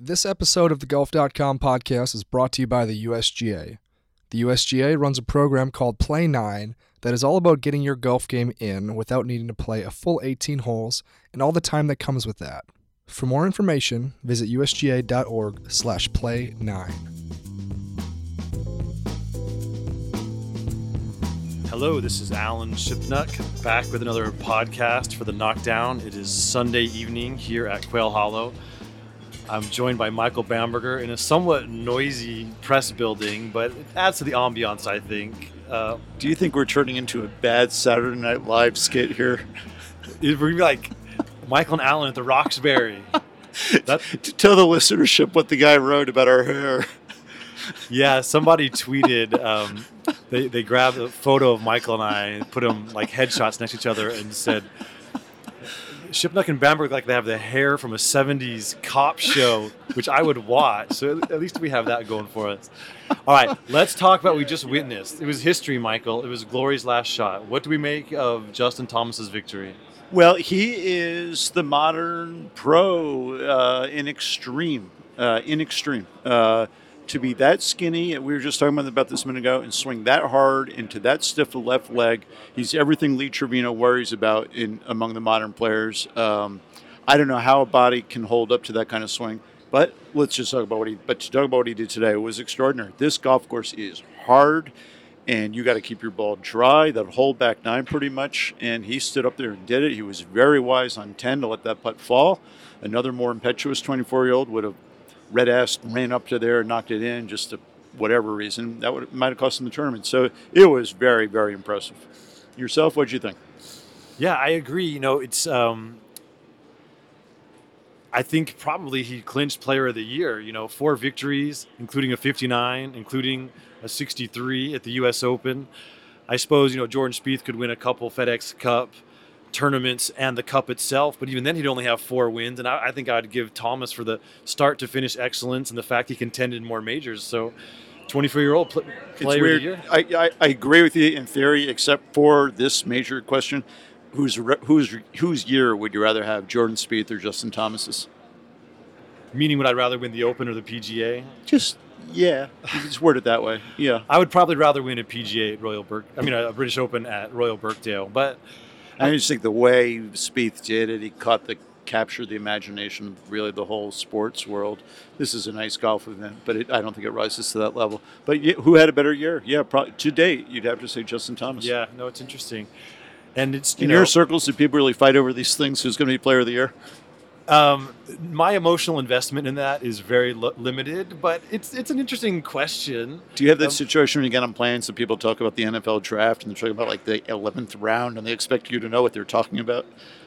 This episode of the Golf.com podcast is brought to you by the USGA. The USGA runs a program called Play 9 that is all about getting your golf game in without needing to play a full 18 holes and all the time that comes with that. For more information, visit usga.org slash play 9. Hello, this is Alan Shipnuck back with another podcast for the Knockdown. It is Sunday evening here at Quail Hollow. I'm joined by Michael Bamberger in a somewhat noisy press building, but it adds to the ambiance, I think. Uh, Do you think we're turning into a bad Saturday Night Live skit here? it would be like Michael and Alan at the Roxbury. That, to tell the listenership what the guy wrote about our hair. yeah, somebody tweeted. Um, they they grabbed a photo of Michael and I, put them like headshots next to each other, and said, "Shipnuck and Bamberg like they have the hair from a '70s cop show, which I would watch. So at least we have that going for us." All right, let's talk about what we just witnessed. It was history, Michael. It was Glory's last shot. What do we make of Justin Thomas's victory? Well, he is the modern pro uh, in extreme. Uh, in extreme. Uh, to be that skinny, we were just talking about this a minute ago, and swing that hard into that stiff left leg, he's everything Lee Trevino worries about in among the modern players. Um, I don't know how a body can hold up to that kind of swing, but let's just talk about what he. But to talk about what he did today was extraordinary. This golf course is hard, and you got to keep your ball dry. That hold back nine pretty much, and he stood up there and did it. He was very wise on ten to let that putt fall. Another more impetuous 24 year old would have red ass ran up to there knocked it in just to whatever reason. That would might have cost him the tournament. So it was very very impressive. Yourself, what'd you think? Yeah, I agree. You know, it's. Um, I think probably he clinched Player of the Year. You know, four victories, including a 59, including a 63 at the U.S. Open. I suppose you know Jordan Spieth could win a couple FedEx Cup tournaments and the Cup itself, but even then he'd only have four wins. And I, I think I'd give Thomas for the start to finish excellence and the fact he contended in more majors. So. 24 year old pl- player weird. year. I, I, I agree with you in theory, except for this major question: whose re- whose whose year would you rather have, Jordan Spieth or Justin Thomas's? Meaning, would I rather win the Open or the PGA? Just yeah, just word it that way. Yeah, I would probably rather win a PGA at Royal Birk. I mean, a British Open at Royal Birkdale. But I just think the way Spieth did it, he caught the captured the imagination of really the whole sports world. This is a nice golf event, but it, I don't think it rises to that level. But who had a better year? Yeah, probably, to date, you'd have to say Justin Thomas. yeah, no, it's interesting. And it's you In know, your circles, do people really fight over these things? Who's going to be Player of the Year? Um, my emotional investment in that is very li- limited. But it's it's an interesting question. Do you have that Um, situation when you get on planes and people talk about the NFL draft and they're talking about like the 11th round and they expect you to know what they're talking about?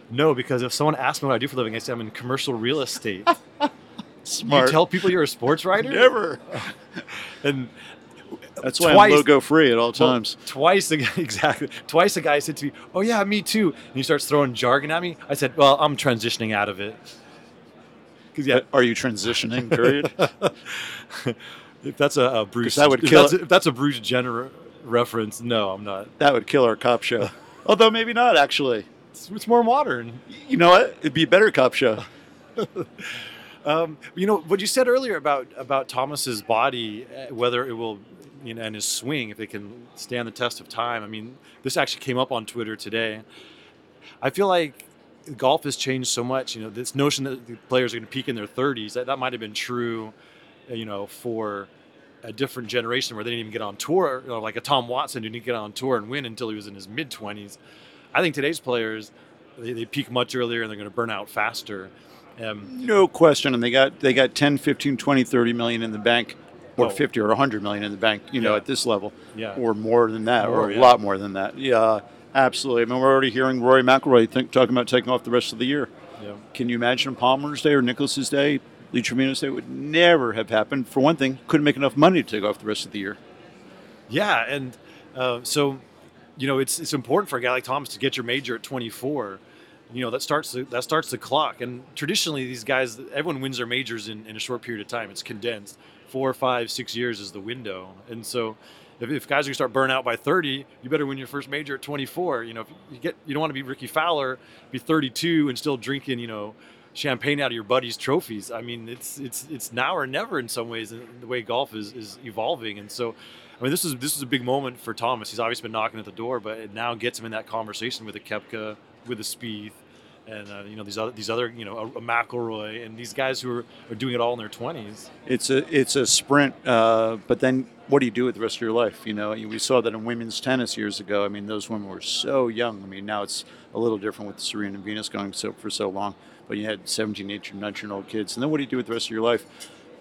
No, because if someone asks me what I do for a living, I say I'm in commercial real estate. Smart. You tell people you're a sports writer. Never. And That's why Twice- I'm logo free at all Well, times. twice, the guy- exactly. Twice, a guy said to me, "Oh yeah, me too," and he starts throwing jargon at me. I said, "Well, I'm transitioning out of it." Because yeah, Are you transitioning? Period. if that's a, a Bruce, that would if, kill that's, if that's a Bruce Jenner reference, no, I'm not. that would kill our cop show. Although maybe not actually. It's, it's more modern. You know what? It'd be a better cop show. Um, you know what you said earlier about about Thomas's body, uh, whether it will, you know, and his swing, if they can stand the test of time. I mean, this actually came up on Twitter today. I feel like golf has changed so much. You know, this notion that the players are going to peak in their 30s that that might have been true, uh, you know, for a different generation where they didn't even get on tour, you know, like a Tom Watson who didn't get on tour and win until he was in his mid 20s. I think today's players they, they peak much earlier and they're going to burn out faster. Um, No question. And they got they got 10, 15, 20, 30 million in the bank or Oh. 50 or 100 million in the bank, you know, Yeah. at this level. Yeah. Or more than that or a yeah. lot more than that. Yeah, absolutely. I mean, we're already hearing Rory McIlroy think, talking about taking off the rest of the year. yeah. Can you imagine Palmer's Day or Nicklaus's Day? Lee Trevino's Day would never have happened. For one thing, couldn't make enough money to take off the rest of the year. Yeah, and uh, so you know it's it's important for a guy like Thomas to get your major at 24. You know that starts the, that starts the clock. And traditionally, these guys, everyone wins their majors in, in a short period of time. It's condensed. Four, five, six years is the window. And so, if, if guys are gonna start burning out by 30, you better win your first major at 24. You know, if you get you don't want to be Rickie Fowler, be 32 and still drinking. You know, champagne out of your buddy's trophies. I mean, it's it's it's now or never in some ways the way golf is is evolving. And so, I mean, this is this is a big moment for Thomas. He's obviously been knocking at the door, but it now gets him in that conversation with a Koepka, with a Spieth, and uh, you know these other these other you know a, a McIlroy and these guys who are, are doing it all in their twenties. It's a it's a sprint, uh, but then what do you do with the rest of your life? You know, we saw that in women's tennis years ago. I mean, those women were so young. I mean, now it's a little different with Serena and Venus going so for so long. But you had 17, 18, 19 year old kids, and then what do you do with the rest of your life?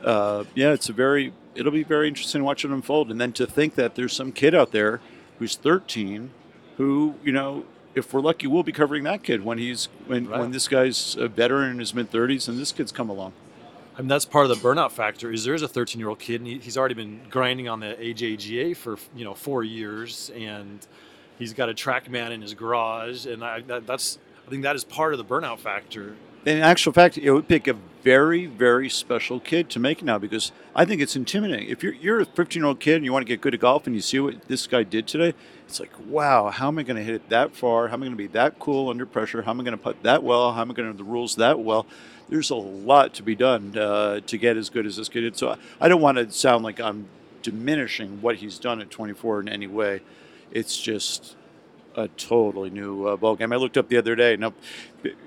Uh, yeah, it's a very it'll be very interesting to watch it unfold, and then to think that there's some kid out there who's 13 who you know if we're lucky, we'll be covering that kid when he's when Right. when this guy's a veteran in his mid 30s and this kid's come along. I mean, that's part of the burnout factor. Is there's a 13 year old kid and he, he's already been grinding on the AJGA for you know four years, and he's got a TrackMan in his garage, and I, that, that's I think that is part of the burnout factor. In actual fact, it would pick a very, very special kid to make now because I think it's intimidating. If you're you're a 15 year old kid and you want to get good at golf and you see what this guy did today, it's like, wow, how am I going to hit it that far? How am I going to be that cool under pressure? How am I going to putt that well? How am I going to the rules that well? There's a lot to be done uh, to get as good as this kid did. So I don't want to sound like I'm diminishing what he's done at 24 in any way. It's just a totally new uh, ball game. I looked up the other day. Now,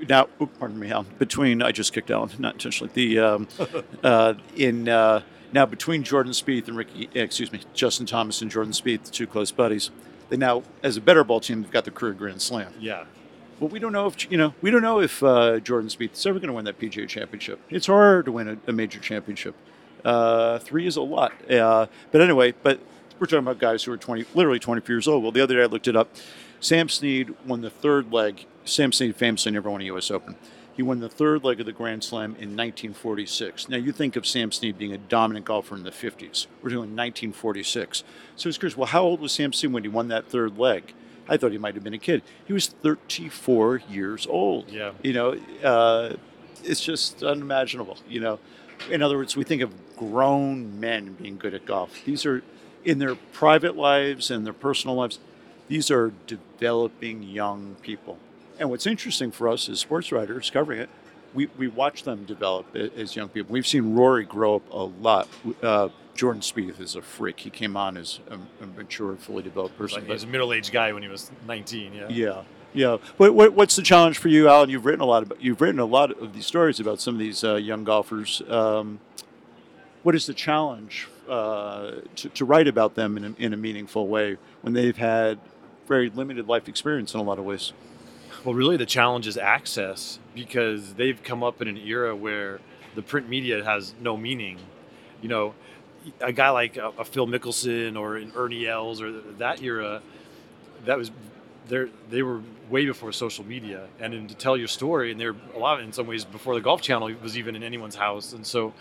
now, pardon me. Um, between I just kicked Alan, not intentionally. The um, uh, in uh, now between Jordan Spieth and Rickie, eh, excuse me, Justin Thomas and Jordan Spieth, the two close buddies. They now, as a better ball team, they've got the career Grand Slam. Yeah, Well, we don't know if you know. We don't know if uh, Jordan Spieth is ever going to win that PGA Championship. It's hard to win a, a major championship. Uh, three is a lot. Uh, but anyway, but we're talking about guys who are 20, literally 24 years old. Well, the other day I looked it up. Sam Snead won the third leg. Sam Snead famously never won a U.S. Open. He won the third leg of the Grand Slam in 1946. Now, you think of Sam Snead being a dominant golfer in the 50s. We're doing 1946. So it's curious, well, how old was Sam Snead when he won that third leg? I thought he might have been a kid. He was 34 years old. Yeah. You know, uh, it's just unimaginable. You know, in other words, we think of grown men being good at golf. These are in their private lives and their personal lives. These are developing young people. And what's interesting for us as sports writers covering it, we, we watch them develop as young people. We've seen Rory grow up a lot. Uh, Jordan Spieth is a freak. He came on as a, a mature, fully developed person. like he was a middle aged guy when he was 19. Yeah. yeah, yeah. What, what, what's the challenge for you, Alan? You've written a lot about you've written a lot of these stories about some of these uh, young golfers. Um, what is the challenge uh, to, to write about them in a, in a meaningful way when they've had very limited life experience in a lot of ways? Well, really, the challenge is access because they've come up in an era where the print media has no meaning. You know, a guy like a, a Phil Mickelson or an Ernie Els or that era, that was they they were way before social media, and to tell your story, and they're a lot in some ways before the Golf Channel was even in anyone's house, and so.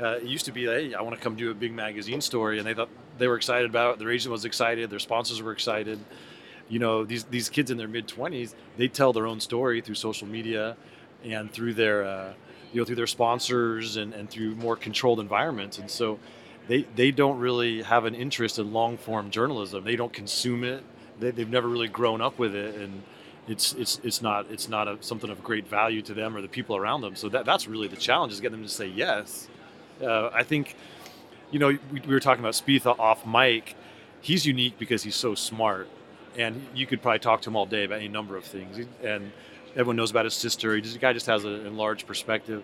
Uh, it used to be, hey, I want to come do a big magazine story, and they thought they were excited about it. Their agent was excited. Their sponsors were excited you know these these kids in their mid 20s they tell their own story through social media and through their uh, you know through their sponsors and, and through more controlled environments. And so they they don't really have an interest in long form journalism. They don't consume it. They, they've never really grown up with it. And it's it's it's not it's not a, something of great value to them or the people around them. So that that's really the challenge is get them to say yes. Uh, I think you know we, we were talking about Spieth off mic. He's unique because he's so smart and you could probably talk to him all day about any number of things. And everyone knows about his sister. He just, the guy just has an enlarged perspective.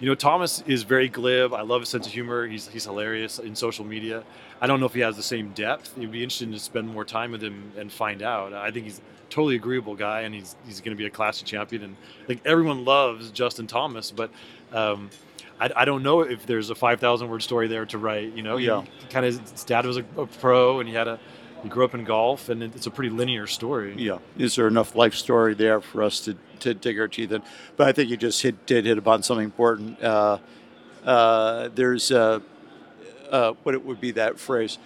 You know, Thomas is very glib. I love his sense of humor. He's, he's hilarious in social media. I don't know if he has the same depth. It'd be interesting to spend more time with him and find out. I think he's a totally agreeable guy, and he's he's going to be a classic champion. And like everyone loves Justin Thomas, but um, I, I don't know if there's a 5,000 word story there to write. You know, Yeah. kind of his dad was a, a pro, and he had a he grew up in golf, and it's a pretty linear story. Yeah. Is there enough life story there for us to, to dig our teeth in? But I think you just hit did hit upon something important. Uh, uh, there's uh, uh, what it would be that phrase.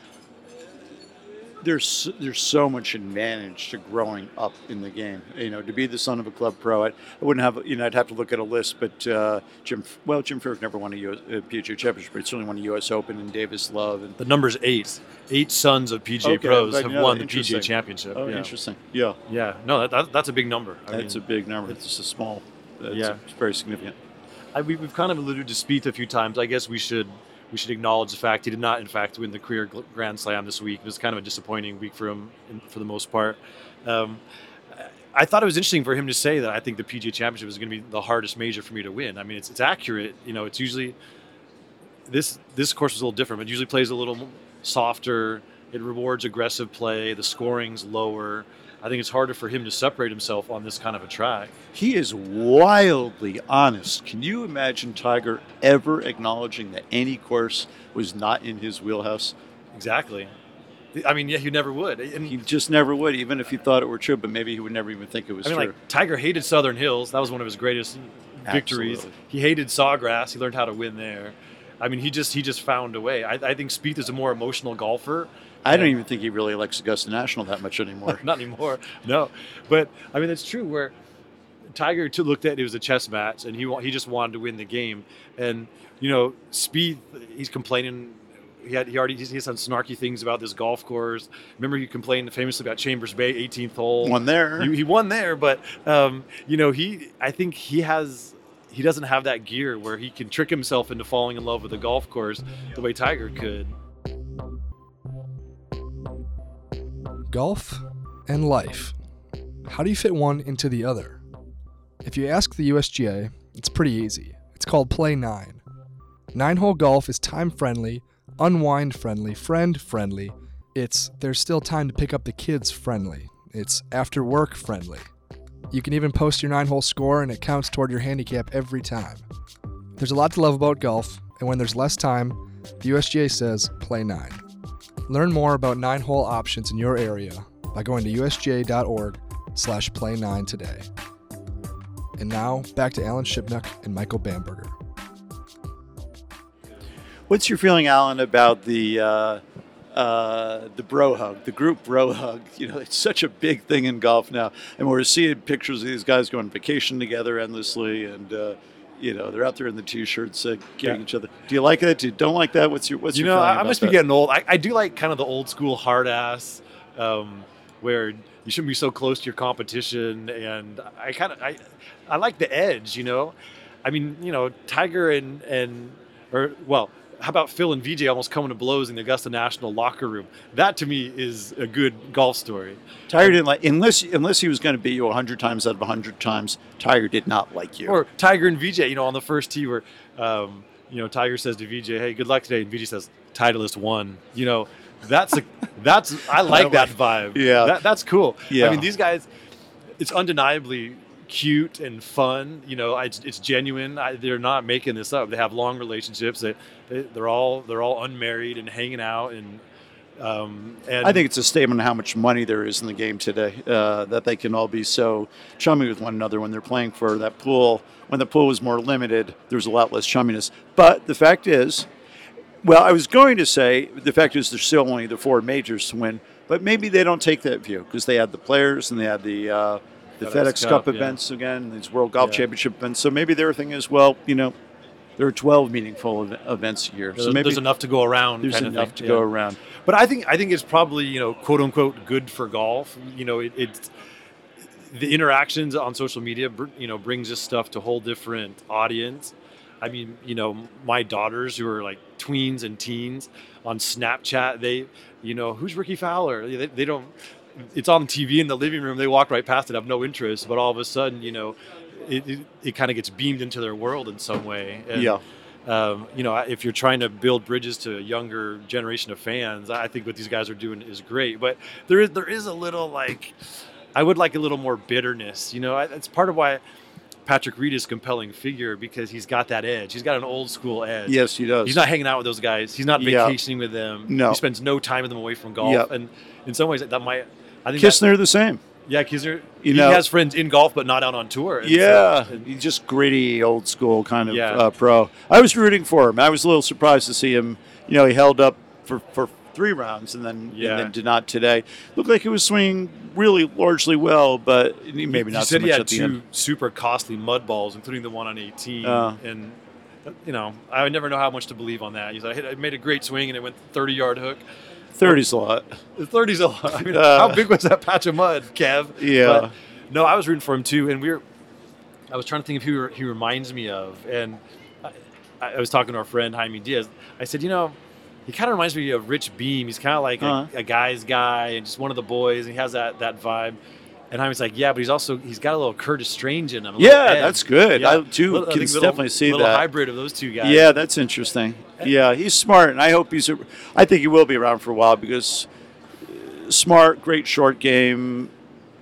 There's there's so much advantage to growing up in the game. You know, to be the son of a club pro, I, I wouldn't have you know I'd have to look at a list. But uh, Jim, well, Jim Furyk never won a, US, a PGA Championship, but he certainly won a U.S. Open and Davis Love and The number's eight. Eight sons of PGA Okay, pros have won the. PGA championship. oh, yeah. interesting. Yeah, Yeah, no, that, that, that's a big number. I that's mean, a big number. It's just a small. It's Yeah. it's very significant. I, we, we've kind of alluded to Spieth a few times. I guess we should we should acknowledge the fact he did not, in fact, win the career Grand Slam this week. It was kind of a disappointing week for him, for the most part. Um, I thought it was interesting for him to say that I think the PGA Championship is going to be the hardest major for me to win. I mean, it's, it's accurate. You know, it's usually this this course was a little different. It usually plays a little softer. It rewards aggressive play. The scoring's lower. I think it's harder for him to separate himself on this kind of a track. He is wildly honest. Can you imagine Tiger ever acknowledging that any course was not in his wheelhouse? Exactly. I mean, yeah, he never would. And He just never would, even if he thought it were true. But maybe he would never even think it was I mean, true. like Tiger hated Southern Hills. That was one of his greatest victories. Absolutely. He hated Sawgrass. He learned how to win there. I mean, he just he just found a way. I, I think Spieth is a more emotional golfer. I don't even think he really likes Augusta National that much anymore. Not anymore. No, but I mean that's true. Where Tiger to looked at it was a chess match, and he he just wanted to win the game. And you know, Spieth, he's complaining. He had he already he's, he's done snarky things about this golf course. Remember, he complained famously about Chambers Bay, 18th hole. One there. He, he won there, but um, you know, he I think he has he doesn't have that gear where he can trick himself into falling in love with the golf course the way Tiger could. Golf and life. How do you fit one into the other? If you ask the USGA, it's pretty easy. It's called Play 9. Nine hole golf is time friendly, unwind friendly, friend friendly. It's there's still time to pick up the kids friendly. It's after work friendly. You can even post your nine hole score and it counts toward your handicap every time. There's a lot to love about golf, and when there's less time, the USGA says play 9. Learn more about nine hole options in your area by going to usga.org slash play 9 today. And now back to Alan Shipnuck and Michael Bamberger. What's your feeling, Alan, about the uh, uh, the bro hug, the group bro hug? You know, it's such a big thing in golf now, and we're seeing pictures of these guys going on vacation together endlessly, and uh, you know they're out there in the t-shirts, uh, giving Yeah. each other. Do you like it? Do you don't like that? What's your what's you your know, I, must be that? getting old. I, I do like kind of the old school hard ass, um, where you shouldn't be so close to your competition, and I kind of I, I like the edge. You know, I mean, you know, Tiger and and or well. How about Phil and Vijay almost coming to blows in the Augusta National locker room? That to me is a good golf story. Tiger didn't like unless unless he was going to beat you hundred times out of hundred times. Tiger did not like you. Or Tiger and Vijay, you know, on the first tee where, um, you know, Tiger says to Vijay, "Hey, good luck today," and Vijay says, "Titleist won." You know, that's a that's I like that vibe. Yeah. that, that's cool. Yeah. I mean, these guys, it's undeniably cute and fun. You know, it's, it's genuine. I, they're not making this up. They have long relationships. They, they they're all they're all unmarried and hanging out and. Um, and I think it's a statement of how much money there is in the game today. Uh, that they can all be so chummy with one another when they're playing for that pool. When the pool was more limited, there was a lot less chumminess. But the fact is, well, I was going to say the fact is there's still only the four majors to win, but maybe they don't take that view because they had the players and they had the uh, the FedEx FedEx, Cup, Cup, yeah. events again, these World Golf Yeah. Championship events. So maybe their thing is, well, you know, there are 12 meaningful ev- events a year. there's, so maybe there's enough to go around. there's enough to Yeah. go around. But I think I think it's probably you know quote unquote good for golf. You know, it, it's the interactions on social media. br- You know, brings this stuff to a whole different audience. I mean, you know, my daughters who are like tweens and teens on Snapchat, they, you know, who's Rickie Fowler? They, they don't. It's on TV in the living room. They walk right past it, have no interest. But all of a sudden, you know, it, it, it kind of gets beamed into their world in some way. And, Yeah. um, you know, if you're trying to build bridges to a younger generation of fans, I think what these guys are doing is great. But there is there is a little like, I would like a little more bitterness. You know, it's part of why Patrick Reed is a compelling figure because he's got that edge. He's got an old school edge. Yes, he does. He's not hanging out with those guys. He's not Yeah. vacationing with them. No. He spends no time with them away from golf. Yep. And in some ways, that might. I think that, Kisner the same. yeah, Kisner. You he know- has friends in golf, but not out on tour. So- Yeah, and- he's just gritty, old school kind of Yeah. uh, pro. I was rooting for him. I was a little surprised to see him. You know, he held up for, for three rounds and then Yeah. and then did not today. Looked like he was swinging really largely well, but maybe You not so said much he had at two end. super costly mud balls, including the one on 18. Uh. and you know, I would never know how much to believe on that. He's like, I made a great swing and it went 30 yard hook. Thirty's a lot. The 30's a lot. I mean, Uh. how big was that patch of mud, Kev? Yeah. But, no, I was rooting for him too, and we were. I was trying to think of who he reminds me of, and I, I was talking to our friend Jaime Diaz. I said, you know, he kind of reminds me of Rich Beem. He's kind of like Uh-huh. a, a guy's guy and just one of the boys. And he has that that vibe. And Jaime's like, yeah, but he's also he's got a little Curtis Strange in him. Yeah, edge. that's good. Yeah. I too Little- can think little- definitely see little that. hybrid of those two guys. Yeah, that's interesting. Yeah, he's smart, and I hope he's. A, I think he will be around for a while because uh, smart, great short game.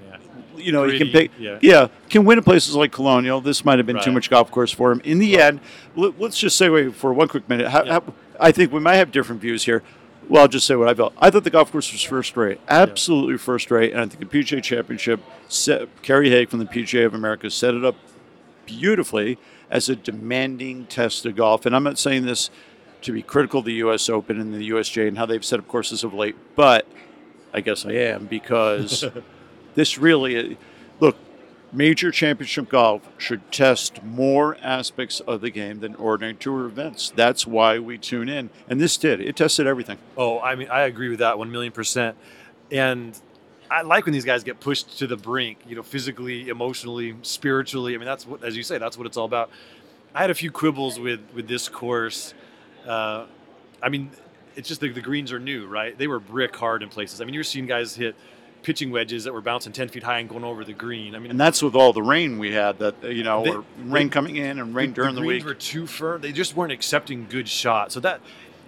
Yeah. You know, he can pick. yeah. can win in places like Colonial. This might have been too much golf course for him. In the end, let, us just segue for one quick minute. How, Yeah. how, I think we might have different views here. Well, I'll just say what I felt. I thought the golf course was first rate, absolutely first rate, and I think the PGA Championship, set, Kerry Haigh from the PGA of America set it up beautifully as a demanding test of golf. And I'm not saying this to be critical of the U.S. Open and the USJ and how they've set up courses of late, but I guess I am because this really. Major championship golf should test more aspects of the game than ordinary tour events. That's why we tune in, and this did. It tested everything. Oh, I mean, I agree with that one million percent. And I like when these guys get pushed to the brink, you know, physically, emotionally, spiritually. I mean, that's what, as you say, that's what it's all about. I had a few quibbles with with this course. Uh, I mean, it's just the, the greens are new, right? They were brick hard in places. I mean, you're seeing guys hit pitching wedges that were bouncing 10 feet high and going over the green. I mean, And that's with all the rain we had. That you know, They- or rain coming in and rain during the, greens week. were too firm. They just weren't accepting good shots. So that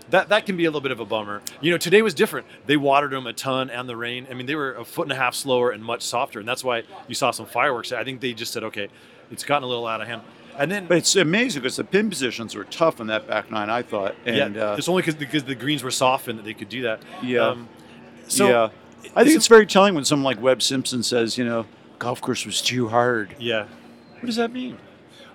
that that can be a little bit of a bummer. You know, today was different. They watered them a ton and the rain. I mean, they were a foot and a half slower and much softer, and that's why you saw some fireworks. I think they just said, okay, it's gotten a little out of hand. And then But it's amazing because the pin positions were tough on that back nine. I thought, and yeah, uh, it's only because because the greens were softened that they could do that. Yeah. Um, so yeah, I think it's very telling when someone like Webb Simpson says, you know, golf course was too hard. yeah. What does that mean?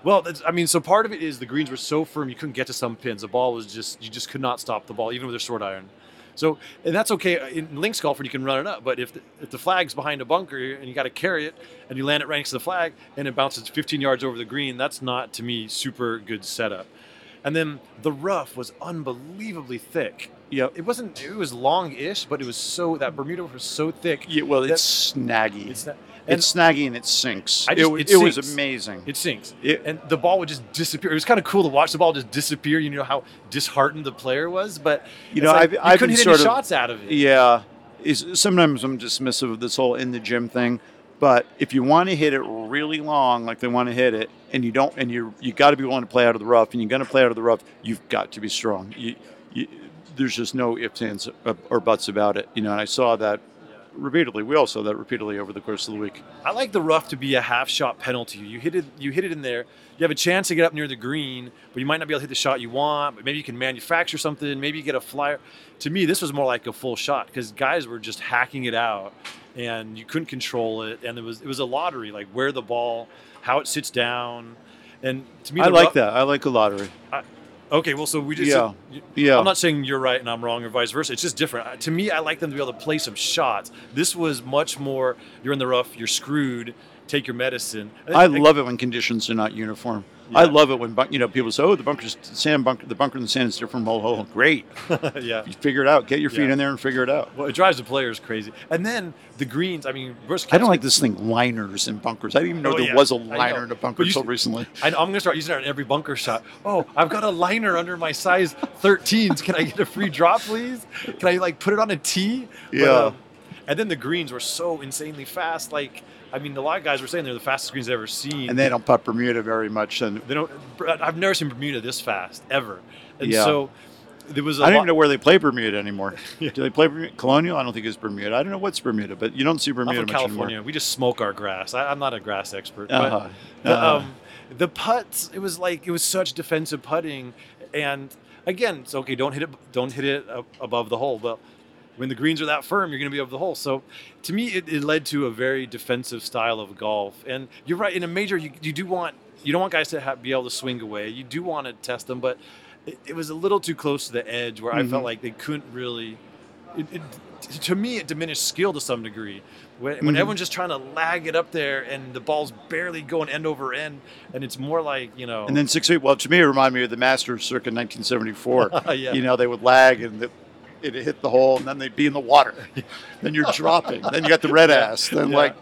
Well, that's, I mean, so part of it is the greens were so firm you couldn't get to some pins. The ball was just you just could not stop the ball even with a short iron. So and that's okay uh, in links golf when you can run it up. But if the, if the flag's behind a bunker and you got to carry it and you land it right next to the flag and it bounces 15 yards over the green, that's not to me super good setup. And then the rough was unbelievably thick. Yep. It wasn't. It was long-ish, but it was so that Bermuda was so thick. Yeah, well, it's snaggy. It's It's, not, and snaggy and it sinks. It, just- wa- it it was amazing. It sinks. It- and the ball would just disappear. It was kind of cool to watch the ball just disappear. You know how disheartened the player was, but You know, like I've- you I've couldn't hit any of- shots out of it. Yeah, is sometimes I'm dismissive of this whole in the gym thing, but if you want to hit it really long, like they want to hit it, and you don't, and you you got to be willing to play out of the rough, and you're going to play out of the rough, you've got to be strong. You, you, there's just no ifs, ands, uh, or buts about it. You know, and I saw that repeatedly. We all saw that repeatedly over the course of the week. I like the rough to be a half shot penalty. You hit it. You hit it in there. You have a chance to get up near the green, but you might not be able to hit the shot you want. But maybe you can manufacture something. Maybe you get a flyer. To me, this was more like a full shot because guys were just hacking it out, and you couldn't control it. And it was it was a lottery, like where the ball, how it sits down. And to me, I like rough- that. I like a lottery. Okay, well, so we just Yeah. said- Yeah. I'm not saying you're right and I'm wrong or vice versa. It's just different. To me, I like them to be able to play some shots. This was much more. You're in the rough. You're screwed. Take your medicine. I love it when conditions are not uniform. I love it when you know people say, "Oh, the bunker's sand bunker, the bunker in the sand is different." Well, oh, great, yeah. you figure it out. Get your feet Yeah. in there and figure it out. Well, it drives the players crazy. And then the greens. I mean, Bruce I don't like this thing, liners and bunkers. I didn't even know Oh, there yeah. was a liner in a bunker But until recently. I, I'm going to start using it on every bunker shot. Oh, I've got a liner under my size 13s. Can I get a free drop, please? Can I like put it on a tee? But, Yeah. um, and then the greens were so insanely fast. Like, I mean, a lot of guys were saying they're the fastest greens I've ever seen. And they don't putt Bermuda very much. And They don't. I've never seen Bermuda this fast ever. And Yeah. so there was a I don't lot, even know where they play Bermuda anymore. Yeah. Do they play Bermuda? Colonial? I don't think it's Bermuda. I don't know what's Bermuda, but you don't see I'm Bermuda from much California. We just smoke our grass. I, I'm not a grass expert. anymore. But Uh-huh. the, Uh-huh. um, the putts, it was like it was such defensive putting, and again, it's okay. Don't hit it. Don't hit it above the hole. But when the greens are that firm, you're going to be above the hole. So, to me, it, it led to a very defensive style of golf. And you're right. In a major, you, you do want you don't want guys to have, be able to swing away. You do want to test them, but it, it was a little too close to the edge where I Mhm. felt like they couldn't really. It, it, to me, it diminished skill to some degree. When, when Mhm. everyone's just trying to lag it up there and the ball's barely going end over end, and it's more like you know. And then six feet. Well, to me, it reminded me of the Masters circa 1974. yeah. You know, they would lag and the, it hit the hole, and then they'd be in the water. then you're dropping. Then you got the red ass. Then Yeah. like,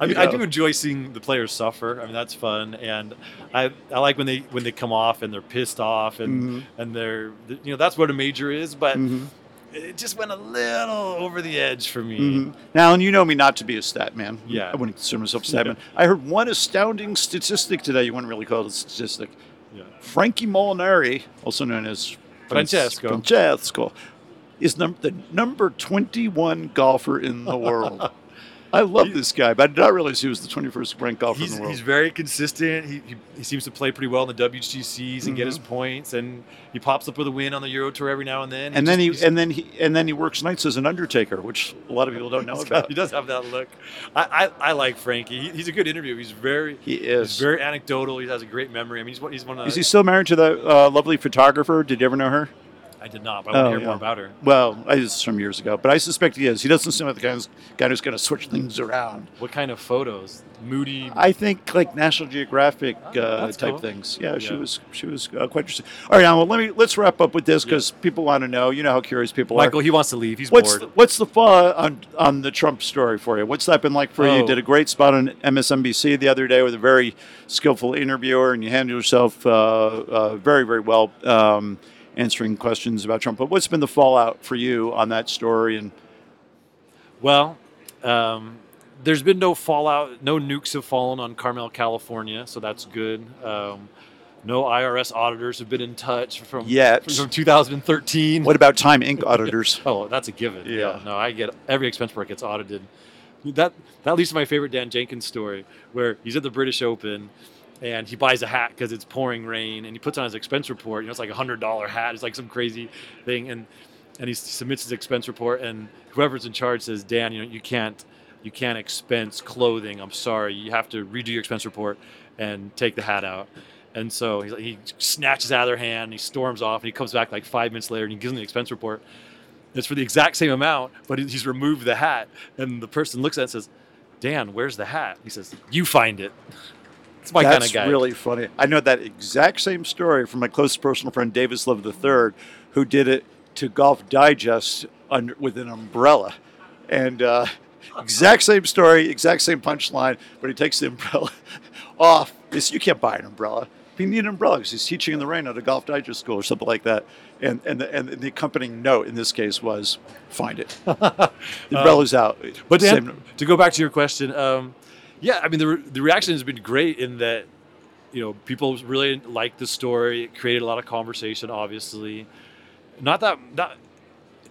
I mean, You I do enjoy seeing the players suffer. I mean, that's fun, and I I like when they when they come off and they're pissed off and Mhm. and they're you know that's what a major is. But Mhm. it just went a little over the edge for me. Mhm. Now, and you know me not to be a stat man. Yeah. I wouldn't consider myself a stat man. I heard one astounding statistic today. You wouldn't really call it a statistic. Yeah. Frankie Molinari, also known as Francesco. Francesco, is num- the number 21 golfer in the world. I love this guy, but I did not realize he was the 21st ranked golfer He's, in the world. he's very consistent. He, he, he seems to play pretty well in the WGCs and get Mhm. his points, and he pops up with a win on the Euro Tour every now and then. and then he and then he and then he works nights as an undertaker, which a lot of people don't know he's got- about. he does have that look. I, I, I like Frankie. He, he's a good interview. He's very He he's is. very anecdotal. He has a great memory. I mean, he's he's one of the. Is he still married to the uh, lovely photographer? Did you ever know her? I did not, but I want Oh, to hear yeah. more about her. Well, I this is from years ago, but I suspect he is. He doesn't seem like the guy who's, guy who's going to switch things around. What kind of photos? Moody. I think like National Geographic Oh, uh, type cool. things. Yeah, she was she was uh, quite interesting. All right, now well, let me let's wrap up with this because people want to know. You know how curious people Michael, are. Michael, he wants to leave. He's What's bored. the, what's the fall on on the Trump story for you? What's that been like for you? You Oh. did a great spot on MSNBC the other day with a very skillful interviewer, and you handled yourself uh, uh, very very well. Um, answering questions about Trump, but what's been the fallout for you on that story? And Well, um, there's been no fallout. No nukes have fallen on Carmel, California, so that's good. Um, no IRS auditors have been in touch from Yet. from 2013. what about Time Inc. auditors? Oh, that's a given. Yeah. No, I get every expense report gets audited. That that leads to my favorite Dan Jenkins story, where he's at the British Open, and he buys a hat because it's pouring rain, and he puts on his expense report. You know, it's like a hundred dollar hat. It's like some crazy thing, and and he submits his expense report, and whoever's in charge says, Dan, you know, you can't you can't expense clothing. I'm sorry, you have to redo your expense report and take the hat out. And so like, he snatches out of their hand, and he storms off, and he comes back like five minutes later, and he gives them the expense report. It's for the exact same amount, but he's removed the hat. And the person looks at it and says, Dan, where's the hat? He says, You find it. It's my kind That's of guy. really funny. I know that exact same story from my close personal friend Davis Love III, who did it to Golf Digest under, with an umbrella, and uh, exact same story, exact same punchline. But he takes the umbrella off. He "You can't buy an umbrella. You need an umbrella because he's teaching in the rain at a Golf Digest school or something like that." And and the, and the accompanying note in this case was, "Find it. The umbrella's out." But Same- to go back to your question, um, yeah, I mean the, re- the reaction has been great in that you know people really liked the story. It created a lot of conversation. Obviously, not that not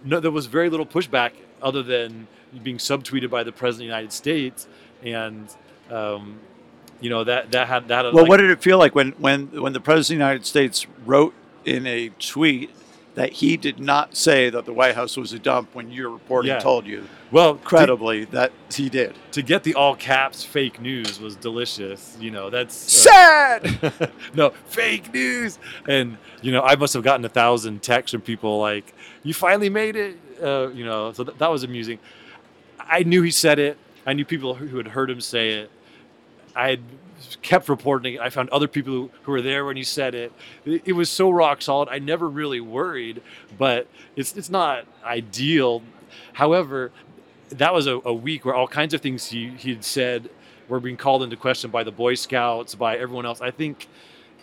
no, there was very little pushback other than being subtweeted by the president of the United States, and um, you know that that had that. Well, like- what did it feel like when, when, when the President of the United States wrote in a tweet that he did not say that the White House was a dump when your reporting Yeah. told you well to- credibly that he did? to get the all caps fake news was delicious. You know, that's Sad. no fake news. And you know, I must have gotten a thousand texts from people like, "You finally made it." Uh, you know, so th- that was amusing. I knew he said it. I knew people who had heard him say it. I had kept reporting it. I found other people who, who were there when he said it. it. It was so rock solid. I never really worried, but it's it's not ideal. However, that was a, a week where all kinds of things he he'd said were being called into question by the Boy Scouts, by everyone else. I think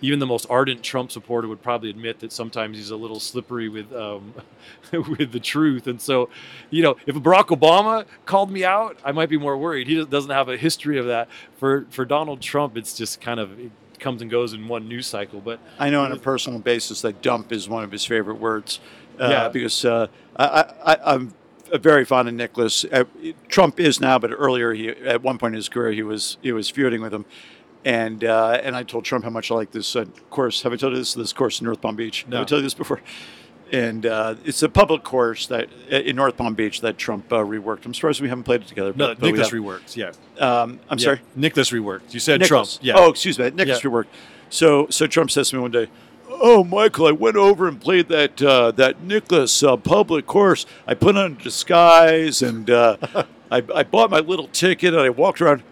even the most ardent Trump supporter would probably admit that sometimes he's a little slippery with um, with the truth. And so, you know, if Barack Obama called me out, I might be more worried. He doesn't have a history of that. For for Donald Trump, it's just kind of it comes and goes in one news cycle. But I know on a personal basis that dump is one of his favorite words. Uh, Yeah. Because uh, I, I, I'm very fond of Nicklaus. Uh, Trump is now, but earlier he at one point in his career he was he was feuding with him. And uh, and I told Trump how much I like this uh, course. Have I told you this? This course in North Palm Beach. No. Have I told you this before? And uh, it's a public course that uh, in North Palm Beach that Trump uh, reworked. I'm surprised we haven't played it together. no, but, but Nicklaus reworked. Yeah, um, I'm Yeah, sorry. Nicklaus reworked. You said Nicklaus. Trump. Yeah. Oh, excuse me. Nicklaus Yeah. reworked. So, so Trump says to me one day, "Oh, Michael, I went over and played that uh, that Nicklaus uh, public course. I put on a disguise and uh, I, I bought my little ticket and I walked around.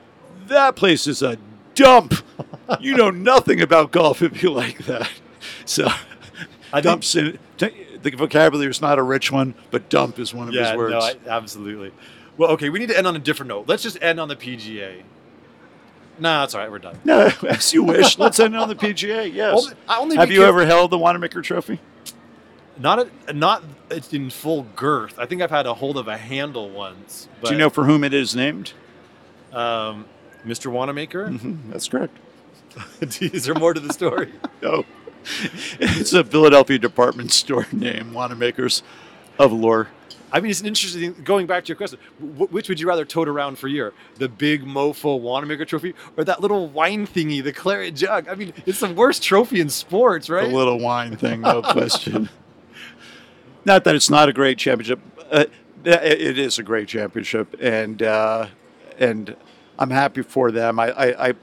That place is a dump. you know nothing about golf if you like that. So, I dumps in, the vocabulary is not a rich one, but dump is one of yeah, his words. no, I, absolutely. Well, okay, we need to end on a different note. Let's just end on the PGA. No, that's all right. We're done. No, as you wish. Let's end on the PGA. Yes. Only- I only Have you ever held the Wanamaker Trophy? Not a, not in full girth. I think I've had a hold of a handle once. But, Do you know for whom it is named? um, Mr. Wanamaker? Mhm, That's correct. is there more to the story? No. it's a Philadelphia department store name, Wanamakers of Lore. I mean, it's interesting. Going back to your question, wh- which would you rather tote around for a year? The big mofo Wanamaker trophy or that little wine thingy, the claret jug? I mean, it's the worst trophy in sports, right? The little wine thing, no question. Not that it's not a great championship. Uh, it it is a great championship, and uh, and I'm happy for them. I, I, I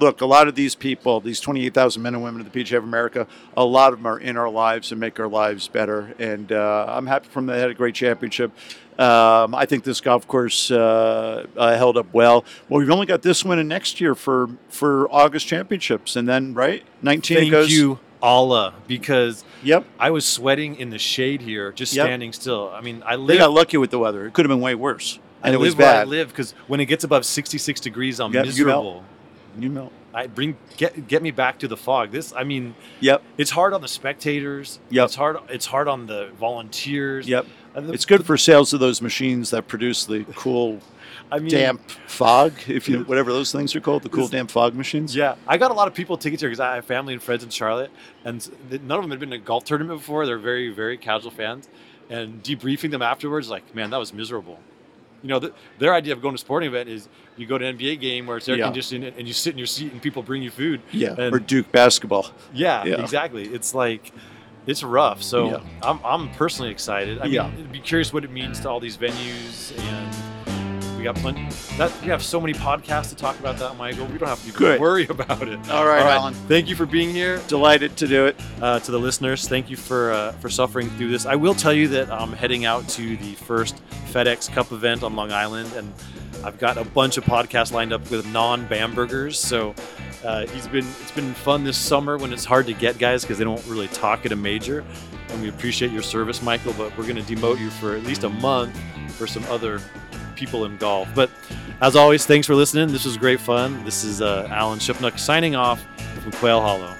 look a lot of these people, these 28,000 men and women of the PGA of America. A lot of them are in our lives and make our lives better. And uh, I'm happy from them. They had a great championship. Um, I think this golf course uh, uh, held up well. Well, we've only got this one and next year for for August championships, and then right 19 Thank goes. you, Allah, because Yep. I was sweating in the shade here, just Yep. standing still. I mean, I They got lucky with the weather. It could have been way worse. I And it was where I bad. live because when it gets above 66 degrees, I'm Yep, you melt. miserable. You know. I bring get get me back to the fog. This, I mean, Yep. it's hard on the spectators. Yep. It's hard. It's hard on the volunteers. Yep. Uh, the- It's good for sales of those machines that produce the cool, I mean, damp fog, if you whatever those things are called, the cool, damp fog machines. Yeah, I got a lot of people tickets here because I have family and friends in Charlotte, and none of them had been to a golf tournament before. They're very, very casual fans, and debriefing them afterwards, like, man, that was miserable. You know, th- their idea of going to a sporting event is you go to an NBA game where it's air Yeah. conditioned and you sit in your seat and people bring you food. Yeah. And- or Duke basketball. Yeah, Yeah. exactly. It's like it's rough. So Yeah. I'm, I'm personally excited. I Yeah. mean, I'd be curious what it means to all these venues, and we got plenty. That we have so many podcasts to talk about that, Michael. We don't have to Good. worry about it. All right, Alan. Thank you for being here. Delighted to do it. Uh, to the listeners, thank you for uh, for suffering through this. I will tell you that I'm heading out to the first FedEx Cup event on Long Island, and I've got a bunch of podcasts lined up with non Bambergers. So uh, he's been it's been fun this summer when it's hard to get guys because they don't really talk at a major. And we appreciate your service, Michael. But we're going to demote you for at least a month for some other people in golf. But as always, thanks for listening. This was great fun. This is uh, Alan Shipnuck signing off from Quail Hollow.